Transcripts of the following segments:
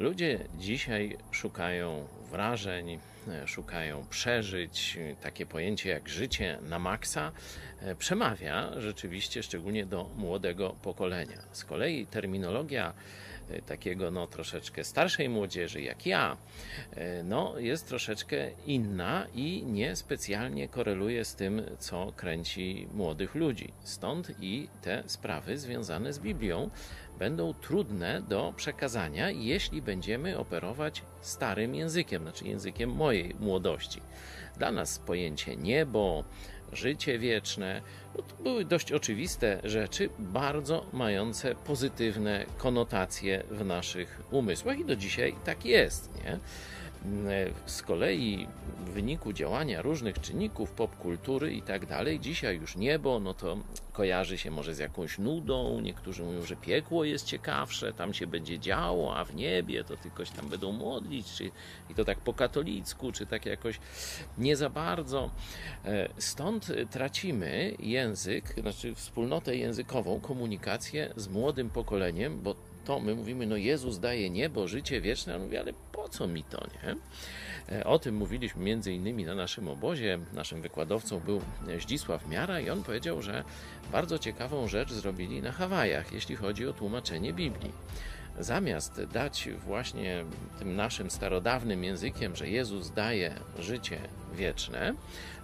Ludzie dzisiaj szukają wrażeń, e, szukają przeżyć. Takie pojęcie jak życie na maksa e, przemawia rzeczywiście szczególnie do młodego pokolenia. Z kolei terminologia takiego no troszeczkę starszej młodzieży jak ja, no jest troszeczkę inna i niespecjalnie koreluje z tym, co kręci młodych ludzi. Stąd i te sprawy związane z Biblią będą trudne do przekazania, jeśli będziemy operować starym językiem, znaczy językiem mojej młodości. Dla nas pojęcie niebo, życie wieczne, no to były dość oczywiste rzeczy, bardzo mające pozytywne konotacje w naszych umysłach i do dzisiaj tak jest. Nie? Z kolei w wyniku działania różnych czynników popkultury i tak dalej, dzisiaj już niebo, no to kojarzy się może z jakąś nudą. Niektórzy mówią, że piekło jest ciekawsze, tam się będzie działo, a w niebie to tylko się tam będą modlić, czy, i to tak po katolicku, czy tak jakoś nie za bardzo. E, stąd tracimy język, znaczy wspólnotę językową, komunikację z młodym pokoleniem, bo to my mówimy, no Jezus daje niebo, życie wieczne, on mówi, ale po co mi to, nie? E, o tym mówiliśmy między innymi na naszym obozie. Naszym wykładowcą był Zdzisław Miara i on powiedział, że bardzo ciekawą rzecz zrobili na Hawajach, jeśli chodzi o tłumaczenie Biblii. Zamiast dać właśnie tym naszym starodawnym językiem, że Jezus daje życie wieczne,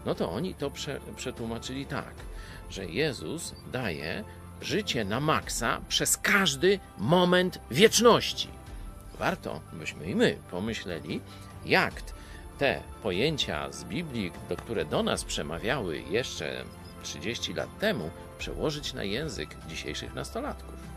no to oni to prze, przetłumaczyli tak, że Jezus daje życie na maksa przez każdy moment wieczności. Warto, byśmy i my pomyśleli, jak te pojęcia z Biblii, do które do nas przemawiały jeszcze 30 lat temu, przełożyć na język dzisiejszych nastolatków.